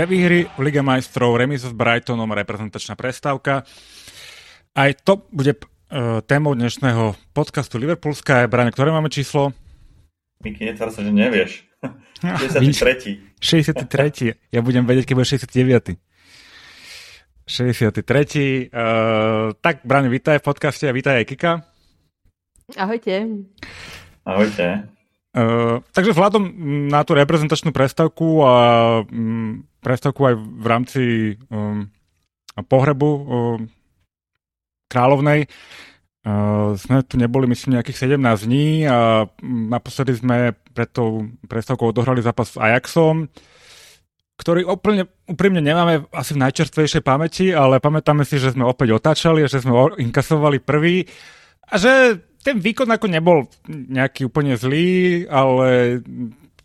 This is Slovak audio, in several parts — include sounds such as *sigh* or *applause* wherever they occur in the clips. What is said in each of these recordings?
Dve výhry v Lige majstrov, remiz s Brightonom, reprezentačná prestávka. Aj to bude uh, témou dnešného podcastu Liverpoolska. Braň, ktoré máme číslo? Miky, netvár sa, že nevieš. *laughs* *laughs* 63. 63. Ja budem vedieť, keď bude 69. 63. Uh, tak, Braň, vítaj v podcaste a vítaj aj Kika. Ahojte. Ahojte. Uh, takže vzhľadom na tú reprezentačnú prestavku a um, prestavku aj v rámci um, pohrebu um, kráľovnej. Uh, sme tu neboli, myslím, nejakých 17 dní a naposledy sme pred tou prestavkou odohrali zápas s Ajaxom, ktorý úplne, úprimne nemáme asi v najčerstvejšej pamäti, ale pamätáme si, že sme opäť otáčali že sme inkasovali prvý a že ten výkon ako nebol nejaký úplne zlý, ale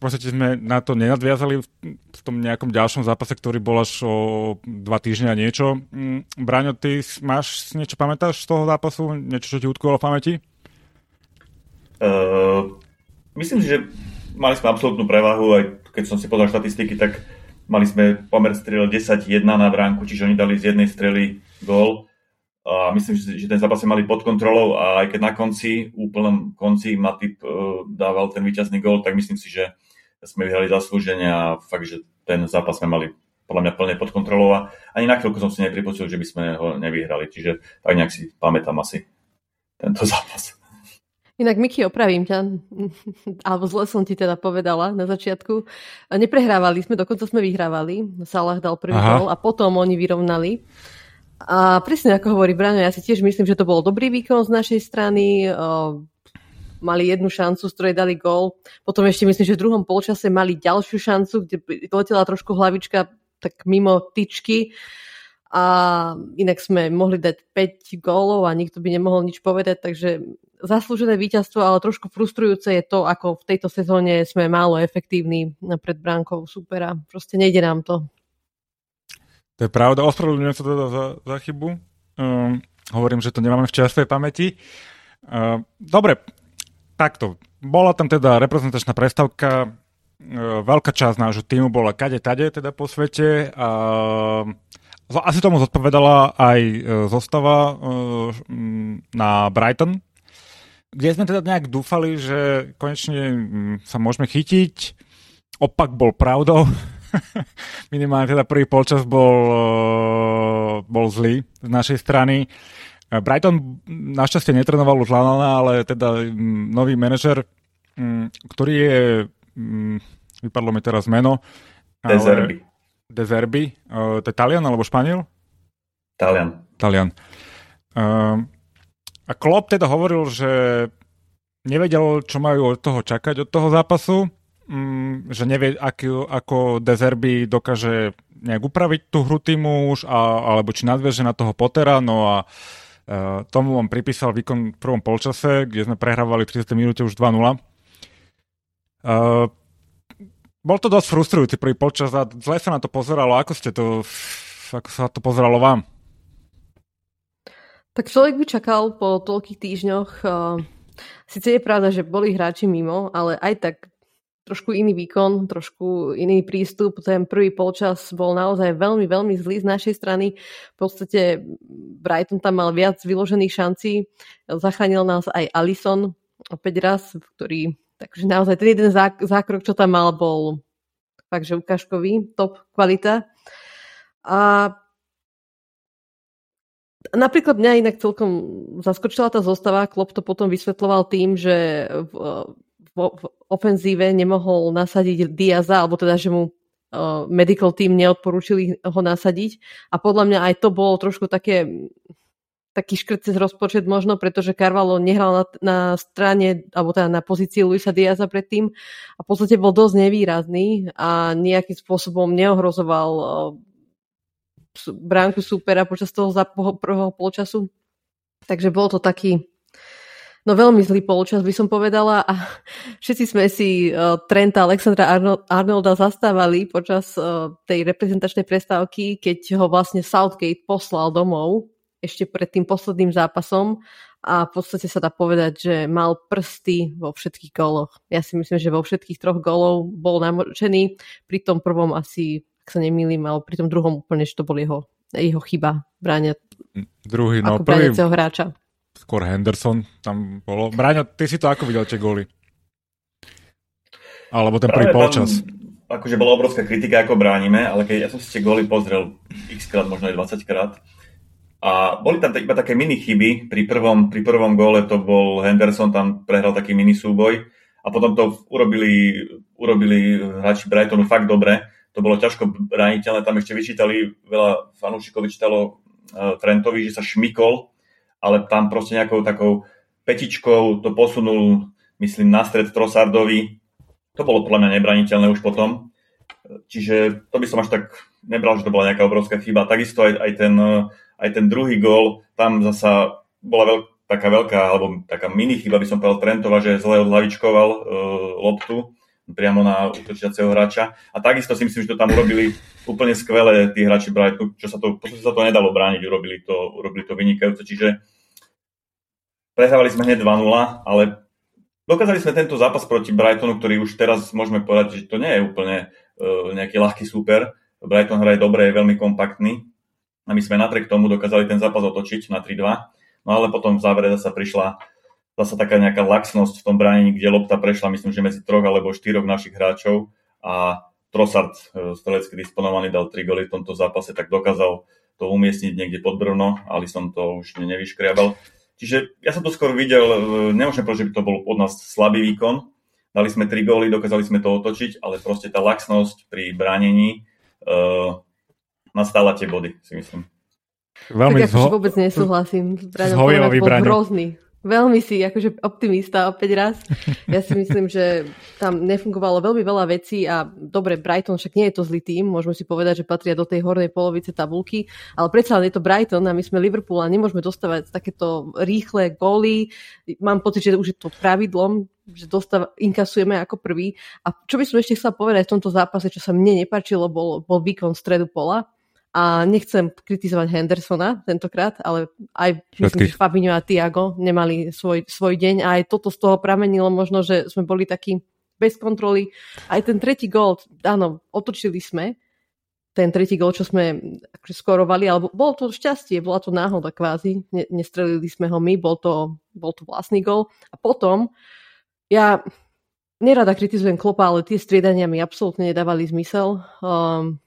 podstate sme na to nenadviazali v tom nejakom ďalšom zápase, ktorý bol až o dva týždňa a niečo. Mm, Braňo, ty máš niečo, pamätáš z toho zápasu? Niečo, čo ti utkolo v pamäti? Uh, myslím si, že mali sme absolútnu prevahu, aj keď som si podal štatistiky, tak mali sme pomer strel 10-1 na bránku, čiže oni dali z jednej strely gól. A myslím, že ten zápas mali pod kontrolou a aj keď na konci, úplnom konci Matip uh, dával ten víťazný gól, tak myslím si, že sme vyhrali zaslúženie a fakt, že ten zápas sme mali podľa mňa plne pod kontrolou a ani na chvíľku som si nepripočul, že by sme ho nevyhrali. Čiže tak nejak si pamätám asi tento zápas. Inak, Miky, opravím ťa, alebo zle som ti teda povedala na začiatku. Neprehrávali sme, dokonca sme vyhrávali. Salah dal prvý gol a potom oni vyrovnali. A presne ako hovorí Braňo, ja si tiež myslím, že to bol dobrý výkon z našej strany mali jednu šancu, z ktorej dali gól. Potom ešte myslím, že v druhom polčase mali ďalšiu šancu, kde letela trošku hlavička tak mimo tyčky a inak sme mohli dať 5 gólov a nikto by nemohol nič povedať, takže zaslúžené víťazstvo, ale trošku frustrujúce je to, ako v tejto sezóne sme málo efektívni pred bránkou supera. Proste nejde nám to. To je pravda, ospravedlňujem sa teda za, za chybu. Um, hovorím, že to nemáme v čerstvej pamäti. Uh, dobre, takto, bola tam teda reprezentačná prestavka, e, veľká časť nášho týmu bola kade tade teda po svete a asi tomu zodpovedala aj e, zostava e, na Brighton, kde sme teda nejak dúfali, že konečne sa môžeme chytiť. Opak bol pravdou. *laughs* Minimálne teda prvý polčas bol, bol zlý z našej strany. Brighton našťastie netrenoval už Lanana, ale teda mm, nový manažer, mm, ktorý je, mm, vypadlo mi teraz meno. Dezerbi. Dezerbi. Uh, to je Talian alebo Španiel? Talian. Talian. Uh, a Klopp teda hovoril, že nevedel, čo majú od toho čakať, od toho zápasu, že nevie, ako Dezerbi dokáže nejak upraviť tú hru týmu už, a, alebo či nadvieže na toho Pottera, no a Uh, tomu on pripísal výkon v prvom polčase, kde sme prehrávali v 30. minúte už 2-0. Uh, eh, bol to dosť frustrujúci prvý polčas a zle sa na to pozeralo. Ako ste to, ako sa to pozeralo vám? Tak človek by čakal po toľkých týždňoch, uh, síce je pravda, že boli hráči mimo, ale aj tak trošku iný výkon, trošku iný prístup. Ten prvý polčas bol naozaj veľmi, veľmi zlý z našej strany. V podstate Brighton tam mal viac vyložených šancí. Zachránil nás aj Alison opäť raz, ktorý, takže naozaj ten jeden zákrok, čo tam mal, bol fakt, ukážkový, top kvalita. A Napríklad mňa inak celkom zaskočila tá zostava. Klopp to potom vysvetloval tým, že v ofenzíve nemohol nasadiť Diaza, alebo teda, že mu uh, medical team neodporúčili ho nasadiť. A podľa mňa aj to bolo trošku také taký škrt cez rozpočet možno, pretože Carvalho nehral na, na strane, alebo teda na pozícii Luisa Diaza predtým a v podstate bol dosť nevýrazný a nejakým spôsobom neohrozoval uh, bránku supera počas toho prvého polčasu. Takže bol to taký No veľmi zlý polčas by som povedala a všetci sme si uh, Trenta Alexandra Arno- Arnolda zastávali počas uh, tej reprezentačnej prestávky, keď ho vlastne Southgate poslal domov ešte pred tým posledným zápasom a v podstate sa dá povedať, že mal prsty vo všetkých goloch. Ja si myslím, že vo všetkých troch golov bol namočený, pri tom prvom asi ak sa nemýlim, ale pri tom druhom úplne, že to bol jeho, jeho chyba bráňa Druhý, no ako prvý, hráča. Skôr Henderson tam bolo. Bráňa, ty si to ako videl, tie góly? Alebo ten prvý polčas? akože bola obrovská kritika, ako bránime, ale keď ja som si tie góly pozrel x krát, možno aj 20 krát, a boli tam iba také mini chyby. Pri prvom, pri prvom góle to bol Henderson, tam prehral taký mini súboj a potom to urobili, urobili hráči Brightonu fakt dobre. To bolo ťažko brániteľné, tam ešte vyčítali, veľa fanúšikov vyčítalo uh, Trentovi, že sa šmikol, ale tam proste nejakou takou petičkou to posunul, myslím, na stred Trossardovi. To bolo podľa mňa nebraniteľné už potom. Čiže to by som až tak nebral, že to bola nejaká obrovská chyba. Takisto aj, aj ten aj ten druhý gól, tam zasa bola veľ, taká veľká, alebo taká mini chyba, by som povedal Trentova, že zle odhlavičkoval e, loptu priamo na útočiaceho hráča. A takisto si myslím, že to tam urobili úplne skvelé tí hráči Brightonu, čo sa to, sa to nedalo brániť, urobili to, urobili to vynikajúce. Čiže prehrávali sme hneď 2-0, ale dokázali sme tento zápas proti Brightonu, ktorý už teraz môžeme povedať, že to nie je úplne uh, nejaký ľahký súper. Brighton hraje dobre, je veľmi kompaktný, a my sme napriek tomu dokázali ten zápas otočiť na 3-2. No ale potom v závere zase prišla zase taká nejaká laxnosť v tom bránení, kde lopta prešla, myslím, že medzi troch alebo štyroch našich hráčov a Trossard, e, strelecky disponovaný, dal 3 goly v tomto zápase, tak dokázal to umiestniť niekde pod brvno, ale som to už nevyškriabal. Čiže ja som to skôr videl, e, nemôžem povedať, že by to bol od nás slabý výkon. Dali sme 3 góly, dokázali sme to otočiť, ale proste tá laxnosť pri bránení uh, nastála tie body, si myslím. Veľmi tak zho- vôbec nesúhlasím. Zhovievavý bol hrozný. Veľmi si, akože optimista opäť raz. Ja si myslím, že tam nefungovalo veľmi veľa vecí a dobre, Brighton však nie je to zlý tým, môžeme si povedať, že patria do tej hornej polovice tabulky, ale predsa je to Brighton a my sme Liverpool a nemôžeme dostávať takéto rýchle góly. Mám pocit, že už je to pravidlom, že dostáva, inkasujeme ako prvý. A čo by som ešte chcela povedať v tomto zápase, čo sa mne nepačilo, bol, bol výkon stredu pola a nechcem kritizovať Hendersona tentokrát, ale aj myslím, že Fabinho a Tiago nemali svoj, svoj deň a aj toto z toho pramenilo možno, že sme boli takí bez kontroly. Aj ten tretí gól, áno, otočili sme ten tretí gól, čo sme akože skorovali, alebo bolo to šťastie, bola to náhoda kvázi, ne, nestrelili sme ho my, bol to, bol to vlastný gól. A potom, ja nerada kritizujem Klopa, ale tie striedania mi absolútne nedávali zmysel. Um,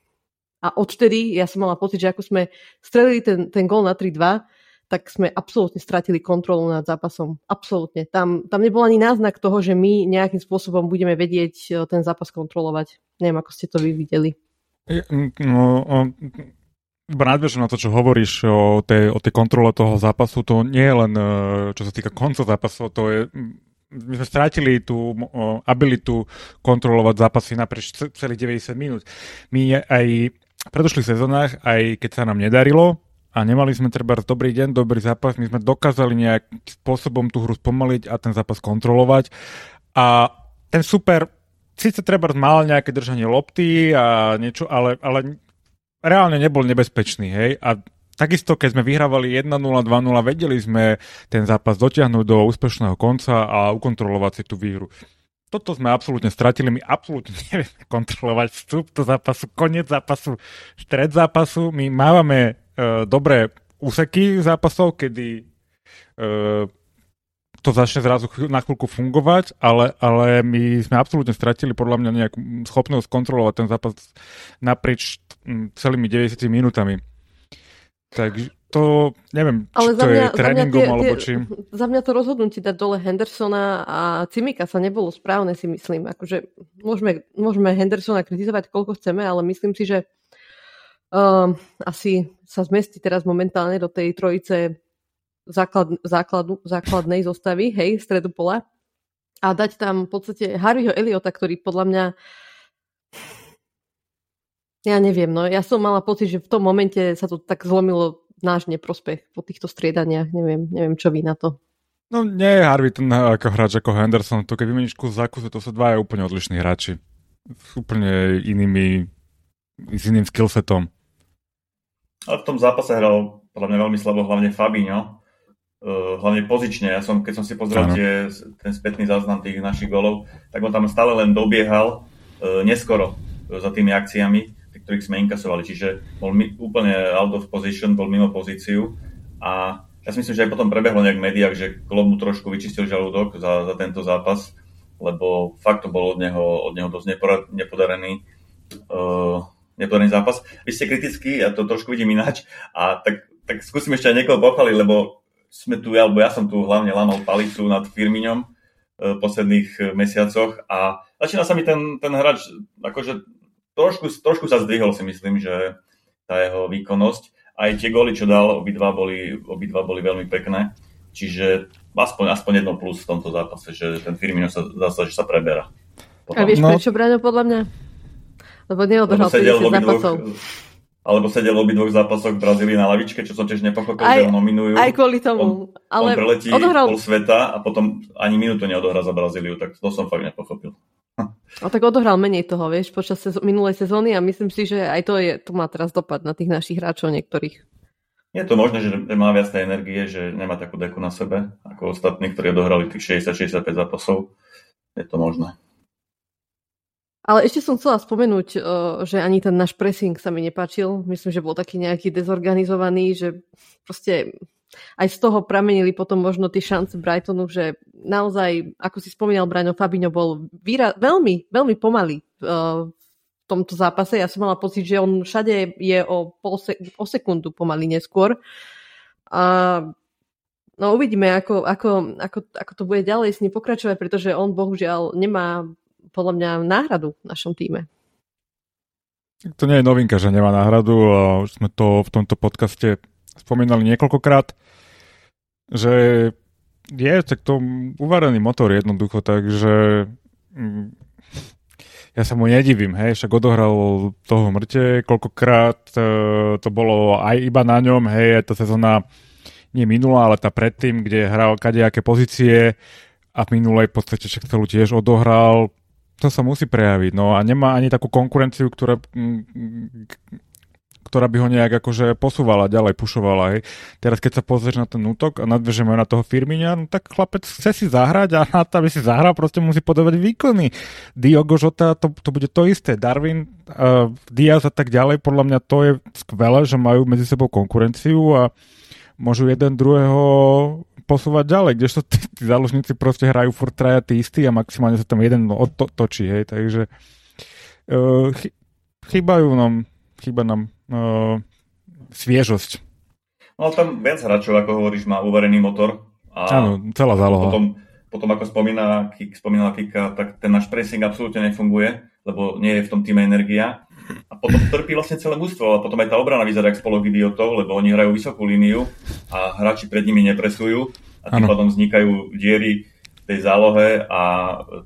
a odtedy ja som mala pocit, že ako sme strelili ten, ten gól na 3-2, tak sme absolútne stratili kontrolu nad zápasom. Absolútne. Tam, tam nebol ani náznak toho, že my nejakým spôsobom budeme vedieť e, ten zápas kontrolovať. Neviem, ako ste to vy videli. No, nadviažem na to, čo hovoríš o tej, o tej kontrole toho zápasu, to nie je len, e, čo sa týka konca zápasu, to je my sme strátili tú abilitu kontrolovať zápasy naprieč celých 90 minút. My aj predošlých sezónach, aj keď sa nám nedarilo a nemali sme treba dobrý deň, dobrý zápas, my sme dokázali nejakým spôsobom tú hru spomaliť a ten zápas kontrolovať. A ten super, síce treba mal nejaké držanie lopty a niečo, ale, ale reálne nebol nebezpečný, hej. A takisto, keď sme vyhrávali 1-0, 2-0, vedeli sme ten zápas dotiahnuť do úspešného konca a ukontrolovať si tú výhru toto sme absolútne stratili, my absolútne *laughs* nevieme kontrolovať vstup do zápasu, koniec zápasu, stred zápasu, my mávame uh, dobré úseky zápasov, kedy uh, to začne zrazu na chvíľku fungovať, ale, ale my sme absolútne stratili podľa mňa nejakú schopnosť kontrolovať ten zápas naprieč celými 90 minútami. Takže to neviem, či Ale to mňa, je tréningom tie, alebo čím. Za mňa to rozhodnutie dať dole Hendersona a Cimika sa nebolo správne, si myslím. Akože môžeme, môžeme Hendersona kritizovať koľko chceme, ale myslím si, že um, asi sa zmestí teraz momentálne do tej trojice základ, základu, základnej zostavy, hej, stredu pola a dať tam v podstate Harryho Eliota, ktorý podľa mňa ja neviem, no ja som mala pocit, že v tom momente sa to tak zlomilo náš neprospech po týchto striedaniach. Neviem, neviem čo vy na to. No nie je Harvey ten eh, ako hráč ako Henderson. To keď vymeníš kus za kus, to sú dvaja úplne odlišní hráči. S úplne inými, s iným skillsetom. Ale v tom zápase hral podľa mňa veľmi slabo hlavne Fabinho. Uh, hlavne pozične. Ja som, keď som si pozrel tie, ten spätný záznam tých našich golov, tak on tam stále len dobiehal uh, neskoro uh, za tými akciami ktorých sme inkasovali, čiže bol mi, úplne out of position, bol mimo pozíciu a ja si myslím, že aj potom prebehlo nejak v médiách, že Klob mu trošku vyčistil žalúdok za, za tento zápas, lebo fakt to bol od neho, od neho dosť nepodarený, uh, nepodarený zápas. Vy ste kritickí, ja to trošku vidím ináč, a tak, tak skúsim ešte aj niekoho pochváliť, lebo sme tu, alebo ja som tu hlavne lamal palicu nad Firmiňom uh, v posledných mesiacoch a začína sa mi ten, ten hráč, akože trošku, trošku sa zdvihol si myslím, že tá jeho výkonnosť aj tie góly, čo dal, obidva boli, obidva boli veľmi pekné. Čiže aspoň, aspoň jedno plus v tomto zápase, že ten Firmino sa zase, že sa preberá. Potom. A vieš no. prečo, Braňo, podľa mňa? Lebo neodohral 50 zápasov. Alebo sedel v obidvoch zápasoch v Brazílii na lavičke, čo som tiež nepochopil, aj, že ho nominujú. Aj kvôli tomu. On, ale on preletí odohral... pol sveta a potom ani minútu neodohrá za Brazíliu, tak to som fakt nepochopil. A tak odohral menej toho, vieš, počas sezó- minulej sezóny a myslím si, že aj to, je, to má teraz dopad na tých našich hráčov niektorých. Je to možné, že má viac tej energie, že nemá takú deku na sebe, ako ostatní, ktorí odohrali tých 60-65 zápasov. Je to možné. Ale ešte som chcela spomenúť, že ani ten náš pressing sa mi nepáčil. Myslím, že bol taký nejaký dezorganizovaný, že proste aj z toho pramenili potom možno tie šance Brightonu, že naozaj, ako si spomínal Braňo, Fabinho bol výra- veľmi, veľmi pomalý uh, v tomto zápase. Ja som mala pocit, že on všade je o, pol se- o sekundu pomaly neskôr. A no uvidíme, ako, ako, ako, ako to bude ďalej s ním pokračovať, pretože on bohužiaľ nemá podľa mňa náhradu v našom týme. To nie je novinka, že nemá náhradu už sme to v tomto podcaste spomínali niekoľkokrát, že je tak to uvarený motor jednoducho, takže mm, ja sa mu nedivím, hej, však odohral toho mŕte, koľkokrát e, to bolo aj iba na ňom, hej, tá sezóna nie minulá, ale tá predtým, kde hral kadejaké pozície a v minulej podstate však celú tiež odohral, to sa musí prejaviť, no a nemá ani takú konkurenciu, ktorá, ktorá by ho nejak akože posúvala ďalej, pušovala. Hej. Teraz keď sa pozrieš na ten útok a nadvežeme na toho Firminia, no tak chlapec chce si zahrať a na to, aby si zahral, proste musí podávať výkony. Diogo Žota, to, to bude to isté. Darwin, uh, Diaz a tak ďalej, podľa mňa to je skvelé, že majú medzi sebou konkurenciu a môžu jeden druhého posúvať ďalej, kdežto tí, tí záložníci proste hrajú furt traja tí istí a maximálne sa tam jeden otočí, hej, takže uh, chy, chýbajú nám, chýba nám uh, sviežosť. No tam viac hráčov, ako hovoríš, má uverený motor. A Áno, celá záloha. Potom, potom ako spomína, spomínala Kika, tak ten náš pressing absolútne nefunguje, lebo nie je v tom týme energia. A potom trpí vlastne celé mústvo a potom aj tá obrana vyzerá jak spolok idiotov, lebo oni hrajú vysokú líniu a hráči pred nimi nepresujú a tým ano. pádom vznikajú diery tej zálohe a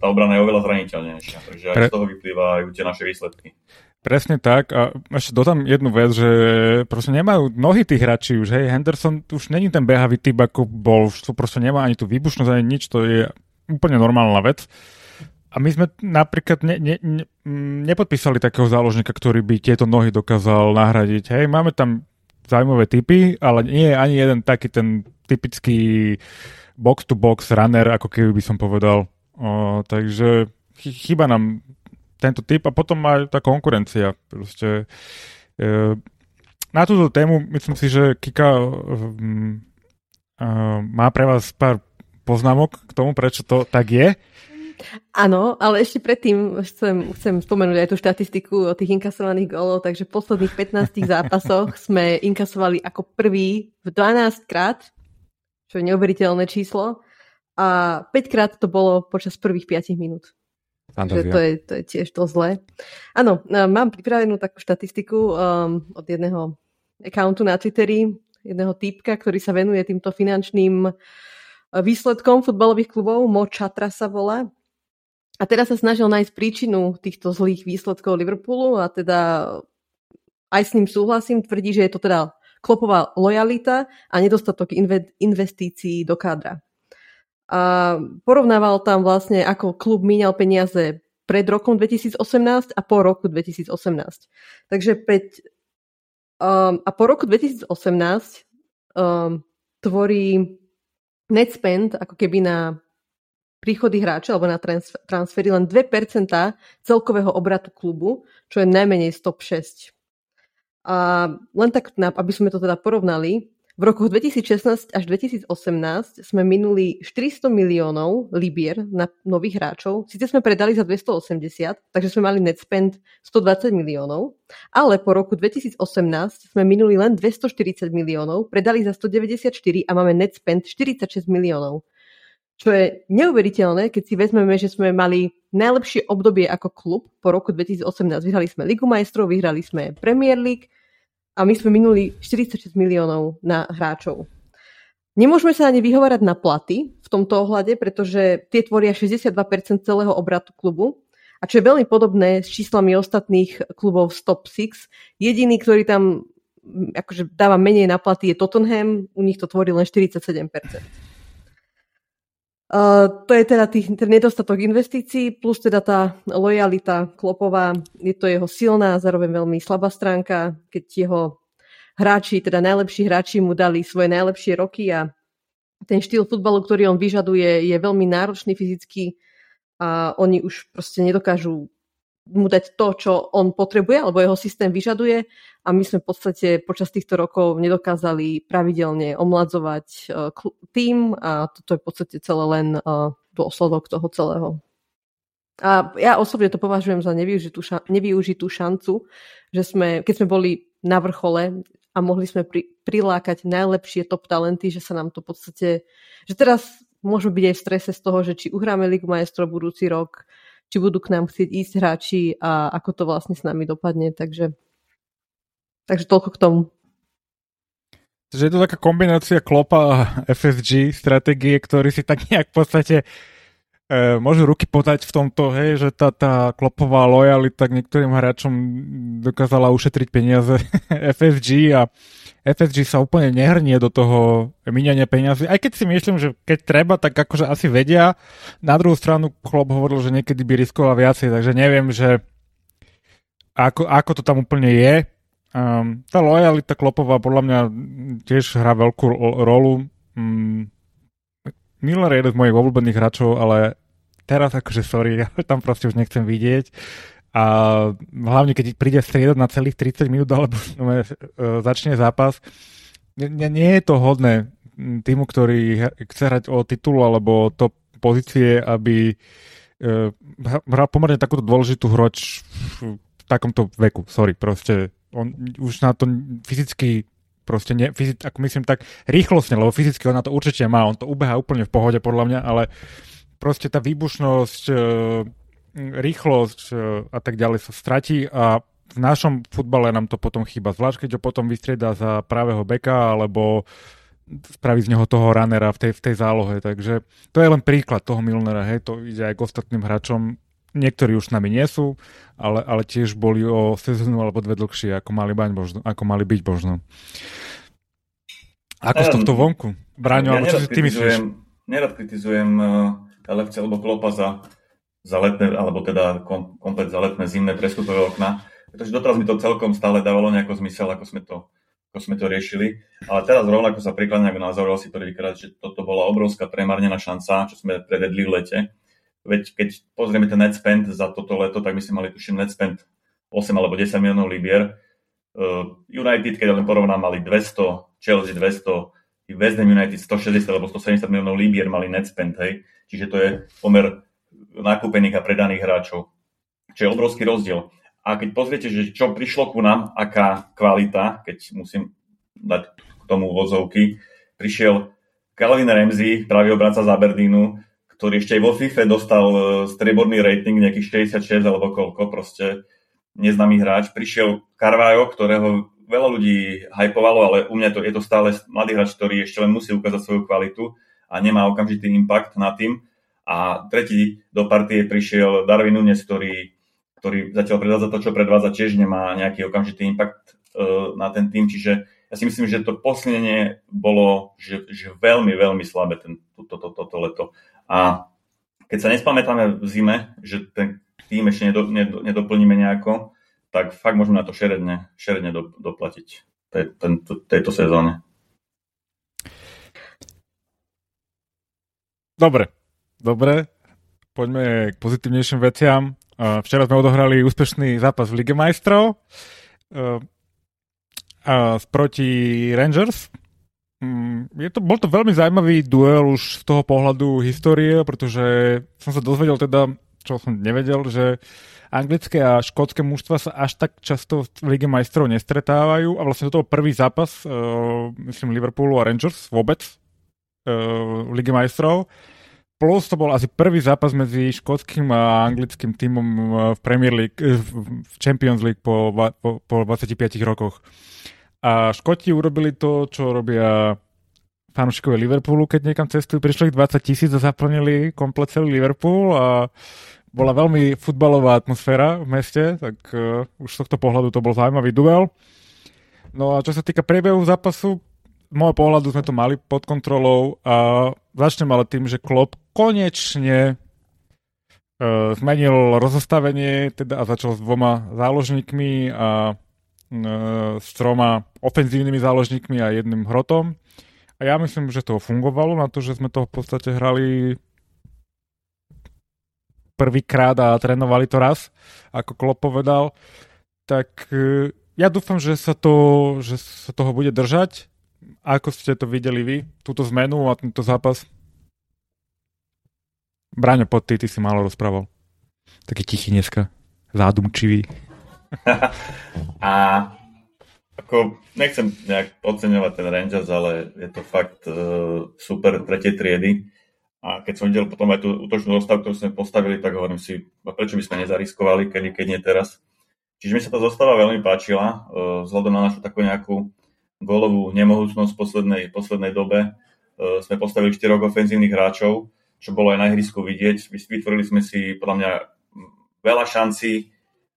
tá obrana je oveľa zraniteľnejšia. Takže aj Pre... z toho vyplývajú tie naše výsledky. Presne tak a ešte dodám jednu vec, že proste nemajú nohy tí hráči už, hej, Henderson už není ten behavý typ, ako bol, už to proste nemá ani tú výbušnosť, ani nič, to je úplne normálna vec. A my sme napríklad ne, ne, ne, nepodpísali takého záložníka, ktorý by tieto nohy dokázal nahradiť. Hej, máme tam zaujímavé typy, ale nie je ani jeden taký ten typický box-to-box runner, ako keby by som povedal. O, takže chyba nám tento typ a potom aj tá konkurencia. Proste, e, na túto tému myslím si, že Kika e, e, má pre vás pár poznámok k tomu, prečo to tak je. Áno, ale ešte predtým chcem, chcem spomenúť aj tú štatistiku o tých inkasovaných gólov, takže v posledných 15 zápasoch *laughs* sme inkasovali ako prvý v 12 krát, čo je neuveriteľné číslo, a 5 krát to bolo počas prvých 5 minút. Že to je, to je tiež to zlé. Áno, e, mám pripravenú takú štatistiku um, od jedného accountu na Twitteri, jedného týpka, ktorý sa venuje týmto finančným e, výsledkom futbalových klubov. Mo Chatra sa volá. A teraz sa snažil nájsť príčinu týchto zlých výsledkov Liverpoolu a teda aj s ním súhlasím, tvrdí, že je to teda klopová lojalita a nedostatok investícií do kádra a porovnával tam vlastne, ako klub míňal peniaze pred rokom 2018 a po roku 2018. Takže peť, um, a po roku 2018 um, tvorí net spend ako keby na príchody hráča alebo na transfery len 2% celkového obratu klubu, čo je najmenej z top 6. A len tak, aby sme to teda porovnali, v rokoch 2016 až 2018 sme minuli 400 miliónov libier na nových hráčov. Sice sme predali za 280, takže sme mali net spend 120 miliónov, ale po roku 2018 sme minuli len 240 miliónov, predali za 194 a máme net spend 46 miliónov. Čo je neuveriteľné, keď si vezmeme, že sme mali najlepšie obdobie ako klub po roku 2018. Vyhrali sme Ligu majstrov, vyhrali sme Premier League, a my sme minuli 46 miliónov na hráčov. Nemôžeme sa ani vyhovárať na platy v tomto ohľade, pretože tie tvoria 62% celého obratu klubu. A čo je veľmi podobné s číslami ostatných klubov z top 6, jediný, ktorý tam akože dáva menej na platy je Tottenham, u nich to tvorí len 47%. Uh, to je teda tých, ten nedostatok investícií, plus teda tá lojalita Klopová, je to jeho silná zároveň veľmi slabá stránka, keď jeho hráči, teda najlepší hráči mu dali svoje najlepšie roky a ten štýl futbalu, ktorý on vyžaduje, je veľmi náročný fyzicky a oni už proste nedokážu mu dať to, čo on potrebuje, alebo jeho systém vyžaduje a my sme v podstate počas týchto rokov nedokázali pravidelne omladzovať uh, tým a toto je v podstate celé len uh, dôsledok toho celého. A ja osobne to považujem za nevyužitú, ša- nevyužitú šancu, že sme, keď sme boli na vrchole a mohli sme pri, prilákať najlepšie top talenty, že sa nám to v podstate, že teraz môžeme byť aj v strese z toho, že či uhráme Ligu majstrov budúci rok, či budú k nám chcieť ísť hráči a ako to vlastne s nami dopadne. Takže, takže toľko k tomu. Takže je to taká kombinácia klopa a FSG stratégie, ktorý si tak nejak v podstate e, môžu ruky podať v tomto, hej, že tá, tá klopová lojalita k niektorým hráčom dokázala ušetriť peniaze *laughs* FSG a FSG sa úplne nehrnie do toho míňania peniazy, aj keď si myslím, že keď treba, tak akože asi vedia. Na druhú stranu chlop hovoril, že niekedy by riskoval viacej, takže neviem, že ako, ako to tam úplne je. Um, tá lojalita Klopová podľa mňa tiež hrá veľkú rolu. Um, Miller je jeden z mojich obľúbených hráčov, ale teraz akože sorry, *laughs* ja tam proste už nechcem vidieť. A hlavne, keď príde striedať na celých 30 minút alebo *laughs* no, začne zápas, nie, nie je to hodné týmu, ktorý chce hrať o titul alebo to pozície, aby uh, hral pomerne takúto dôležitú hroč v takomto veku. Sorry, proste on už na to fyzicky proste ne, fyzic, ako myslím tak rýchlostne, lebo fyzicky on na to určite má, on to ubeha úplne v pohode podľa mňa, ale proste tá výbušnosť, rýchlosť e, a tak ďalej sa stratí a v našom futbale nám to potom chýba, zvlášť keď ho potom vystrieda za pravého beka alebo spraví z neho toho runnera v tej, v tej zálohe. Takže to je len príklad toho Milnera, hej, to ide aj k ostatným hráčom. Niektorí už s nami nie sú, ale, ale tiež boli o sezónu alebo dve dlhšie, ako mali, baň možno, ako mali byť možno. Ako z tohto vonku? Bráňo, ja alebo čo si ty myslíš? Nerad kritizujem uh, eh, LFC alebo Klopa za za letné, alebo teda kom, komplet za zimné prestupové okna. Pretože doteraz mi to celkom stále dávalo nejako zmysel, ako sme to, ako sme to riešili. Ale teraz rovnako sa prikladne k názoru asi prvýkrát, že toto bola obrovská premárnená šanca, čo sme prevedli v lete. Veď keď pozrieme ten net spend za toto leto, tak my sme mali tuším net spend 8 alebo 10 miliónov libier. Uh, United, keď len porovnám, mali 200, Chelsea 200, West Ham United 160 alebo 170 miliónov libier mali net spend, hej. Čiže to je pomer nakúpených a predaných hráčov. Čo je obrovský rozdiel. A keď pozriete, že čo prišlo ku nám, aká kvalita, keď musím dať k tomu vozovky, prišiel Calvin Ramsey, pravý obranca z Aberdeenu, ktorý ešte aj vo FIFA dostal e, strieborný rating, nejakých 66 alebo koľko, proste neznámy hráč. Prišiel Carvajo, ktorého veľa ľudí hypovalo, ale u mňa to, je to stále mladý hráč, ktorý ešte len musí ukázať svoju kvalitu a nemá okamžitý impact na tým. A tretí do partie prišiel Darwin Nunes, ktorý, ktorý zatiaľ predvádza to, čo predvádza, tiež nemá nejaký okamžitý impact uh, na ten tým. Čiže ja si myslím, že to posilnenie bolo že, že veľmi, veľmi slabé toto to, to, to leto. A keď sa nespamätáme v zime, že ten tým ešte nedo, nedo, nedoplníme nejako, tak fakt môžeme na to šeredne, šeredne do, doplatiť tej, ten, tejto sezóne. Dobre, dobre, poďme k pozitívnejším veciam. Včera sme odohrali úspešný zápas v Lige majstrov proti Rangers. Mm, je to, bol to veľmi zaujímavý duel už z toho pohľadu histórie, pretože som sa dozvedel teda, čo som nevedel, že anglické a škótske mužstva sa až tak často v Lige majstrov nestretávajú a vlastne to toho prvý zápas, uh, myslím Liverpoolu a Rangers vôbec uh, v Lige majstrov. Plus to bol asi prvý zápas medzi škótským a anglickým tímom v Premier League, v Champions League po, po, po 25 rokoch. A Škoti urobili to, čo robia fanúšikovia Liverpoolu, keď niekam cestujú. Prišlo ich 20 tisíc a zaplnili komplet celý Liverpool a bola veľmi futbalová atmosféra v meste, tak uh, už z tohto pohľadu to bol zaujímavý duel. No a čo sa týka priebehu zápasu, z môjho pohľadu sme to mali pod kontrolou a začnem ale tým, že Klopp konečne uh, zmenil rozostavenie teda a začal s dvoma záložníkmi a uh, s troma ofenzívnymi záložníkmi a jedným hrotom. A ja myslím, že to fungovalo na to, že sme to v podstate hrali prvýkrát a trénovali to raz, ako Klopp povedal. Tak uh, ja dúfam, že sa, to, že sa toho bude držať. Ako ste to videli vy, túto zmenu a tento zápas? Braňo, pod ty, ty si málo rozprával. Taký tichý dneska, zádumčivý. *laughs* a ako nechcem nejak podceňovať ten Rangers, ale je to fakt uh, super tretie triedy. A keď som videl potom aj tú útočnú zostavu, ktorú sme postavili, tak hovorím si, prečo by sme nezariskovali, keď, keď nie teraz. Čiže mi sa tá zostava veľmi páčila, uh, vzhľadom na našu takú nejakú golovú nemohúcnosť v poslednej, poslednej dobe. Uh, sme postavili 4 ofenzívnych hráčov, čo bolo aj na ihrisku vidieť. Vytvorili sme si podľa mňa veľa šancí,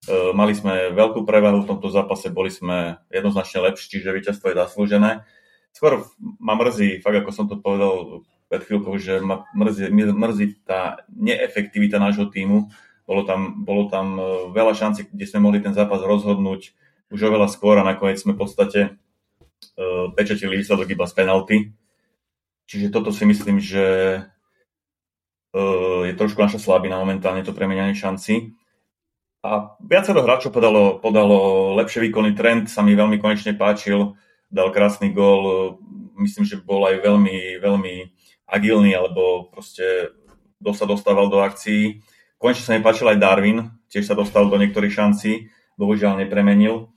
E, mali sme veľkú prevahu v tomto zápase, boli sme jednoznačne lepší, čiže víťazstvo je zaslúžené. Skôr ma mrzí, fakt ako som to povedal pred chvíľkou, že ma mrzí, mrzí tá neefektivita nášho týmu. Bolo tam, bolo tam e, veľa šancí, kde sme mohli ten zápas rozhodnúť už oveľa skôr a nakoniec sme v podstate uh, pečatili výsledok iba z penalty. Čiže toto si myslím, že je trošku naša slabina momentálne to premenianie šanci. A viacero hráčov podalo, podalo lepšie výkonný trend, sa mi veľmi konečne páčil, dal krásny gól, myslím, že bol aj veľmi, veľmi agilný, alebo proste sa dostával do akcií. Konečne sa mi páčil aj Darwin, tiež sa dostal do niektorých šancí, bohužiaľ nepremenil.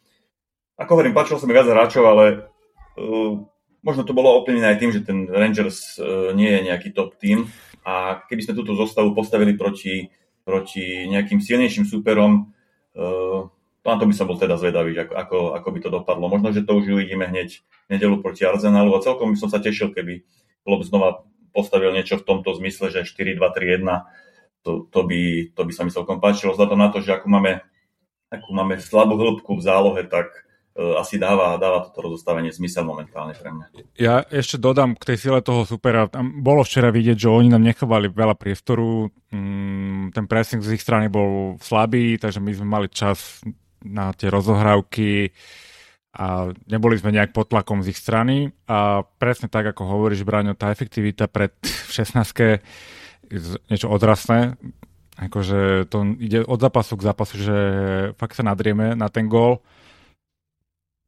Ako hovorím, páčilo sa mi viac hráčov, ale uh, možno to bolo ovplyvnené aj tým, že ten Rangers uh, nie je nejaký top tým a keby sme túto zostavu postavili proti proti nejakým silnejším súperom. Uh, na to by som bol teda zvedavý, ako, ako, ako by to dopadlo. Možno, že to už uvidíme hneď nedelu proti Arsenalu a celkom by som sa tešil, keby klub znova postavil niečo v tomto zmysle, že 4-2-3-1, to, to, by, to by sa mi celkom páčilo. Vzhľadom na to, že akú máme, akú máme slabú hĺbku v zálohe, tak E, asi dáva, dáva toto rozostavenie zmysel momentálne pre mňa. Ja ešte dodám k tej sile toho supera. Tam bolo včera vidieť, že oni nám nechovali veľa priestoru. Mm, ten pressing z ich strany bol slabý, takže my sme mali čas na tie rozohrávky a neboli sme nejak pod tlakom z ich strany. A presne tak, ako hovoríš, Braňo, tá efektivita pred *laughs* 16 niečo odrasné. Akože to ide od zápasu k zápasu, že fakt sa nadrieme na ten gól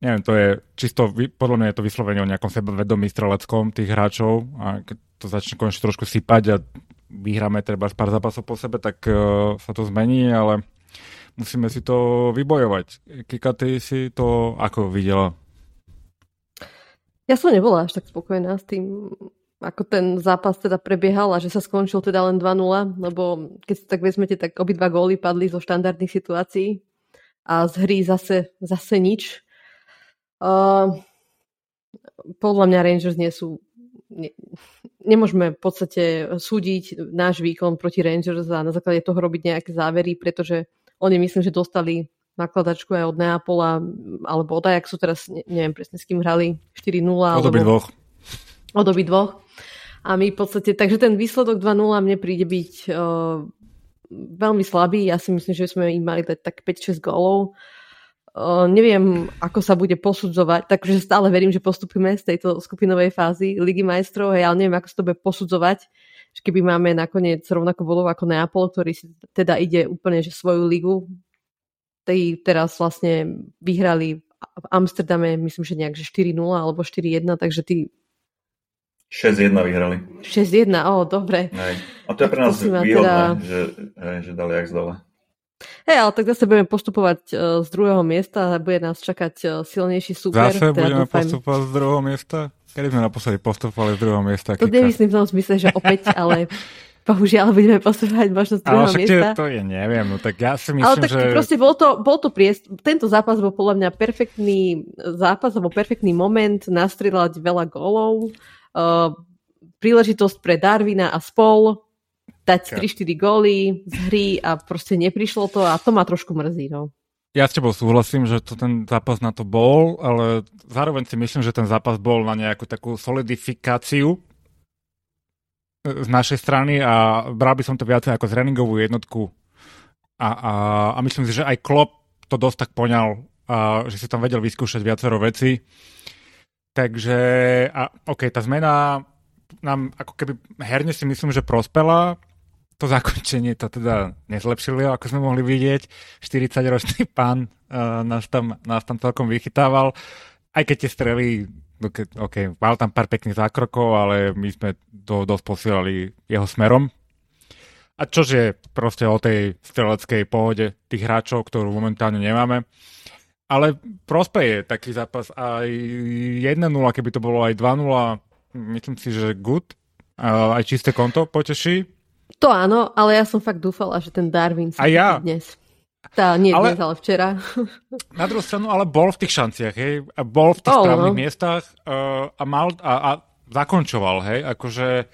neviem, to je čisto, podľa mňa je to vyslovene o nejakom sebavedomí streleckom tých hráčov a keď to začne konečne trošku sypať a vyhráme treba pár zápasov po sebe, tak uh, sa to zmení, ale musíme si to vybojovať. Kika, ty si to ako videla? Ja som nebola až tak spokojná s tým, ako ten zápas teda prebiehal a že sa skončil teda len 2-0, lebo keď si tak vezmete, tak obidva góly padli zo štandardných situácií a z hry zase, zase nič. Uh, podľa mňa Rangers nie sú... Ne, nemôžeme v podstate súdiť náš výkon proti Rangers a na základe toho robiť nejaké závery, pretože oni myslím, že dostali nakladačku aj od Neapola alebo od Ajaxu, teraz neviem presne s kým hrali, 4-0. Od obi dvoch. Od obi dvoch. A my v podstate, takže ten výsledok 2-0 mne príde byť uh, veľmi slabý. Ja si myslím, že sme im mali dať tak 5-6 gólov. Uh, neviem, ako sa bude posudzovať, takže stále verím, že postupíme z tejto skupinovej fázy Ligy majstrov, hej, ale neviem, ako sa to bude posudzovať, že keby máme nakoniec rovnako bodov ako Neapol, ktorý si teda ide úplne že svoju ligu, tej teraz vlastne vyhrali v Amsterdame, myslím, že nejak že 4-0 alebo 4-1, takže tí 6-1 vyhrali. 6-1, ó, dobre. Hej. A to je pre nás výhodné, teda... že, že dali jak z dole. Hej, ale tak zase budeme postupovať uh, z druhého miesta a bude nás čakať uh, silnejší super. Zase teda budeme dúfam... postupovať z druhého miesta? Kedy sme naposledy postupovali z druhého miesta? To nemyslím v tom smysle, že opäť, *laughs* ale bohužiaľ budeme postupovať možno z druhého ale miesta. to je, neviem, no tak ja si myslím, ale tak že... proste bol to, bol to priest... tento zápas bol podľa mňa perfektný zápas, alebo perfektný moment nastrieľať veľa gólov. Uh, príležitosť pre Darwina a spol dať 3-4 góly z hry a proste neprišlo to a to ma trošku mrzí. No. Ja s tebou súhlasím, že to ten zápas na to bol, ale zároveň si myslím, že ten zápas bol na nejakú takú solidifikáciu z našej strany a bral by som to viacej ako zreningovú jednotku a, a, a myslím si, že aj Klopp to dosť tak poňal, a, že si tam vedel vyskúšať viacero veci. Takže, a, OK, tá zmena nám ako keby herne si myslím, že prospela. To zakončenie to teda nezlepšilo, ako sme mohli vidieť. 40-ročný pán uh, nás, tam, nás tam celkom vychytával. Aj keď tie strely, OK, mal tam pár pekných zákrokov, ale my sme to dosť posielali jeho smerom. A čože proste o tej streleckej pohode tých hráčov, ktorú momentálne nemáme. Ale prospeje taký zápas aj 1-0, keby to bolo aj 2-0, myslím si, že good. Aj čisté konto poteší. To áno, ale ja som fakt dúfala, že ten Darwin sa ja. dnes. Tá, nie ale, dnes, ale včera. *laughs* Na druhú stranu, ale bol v tých šanciach, hej. A bol v tých oh, správnych no. miestach uh, a mal a, a zakončoval, hej. Akože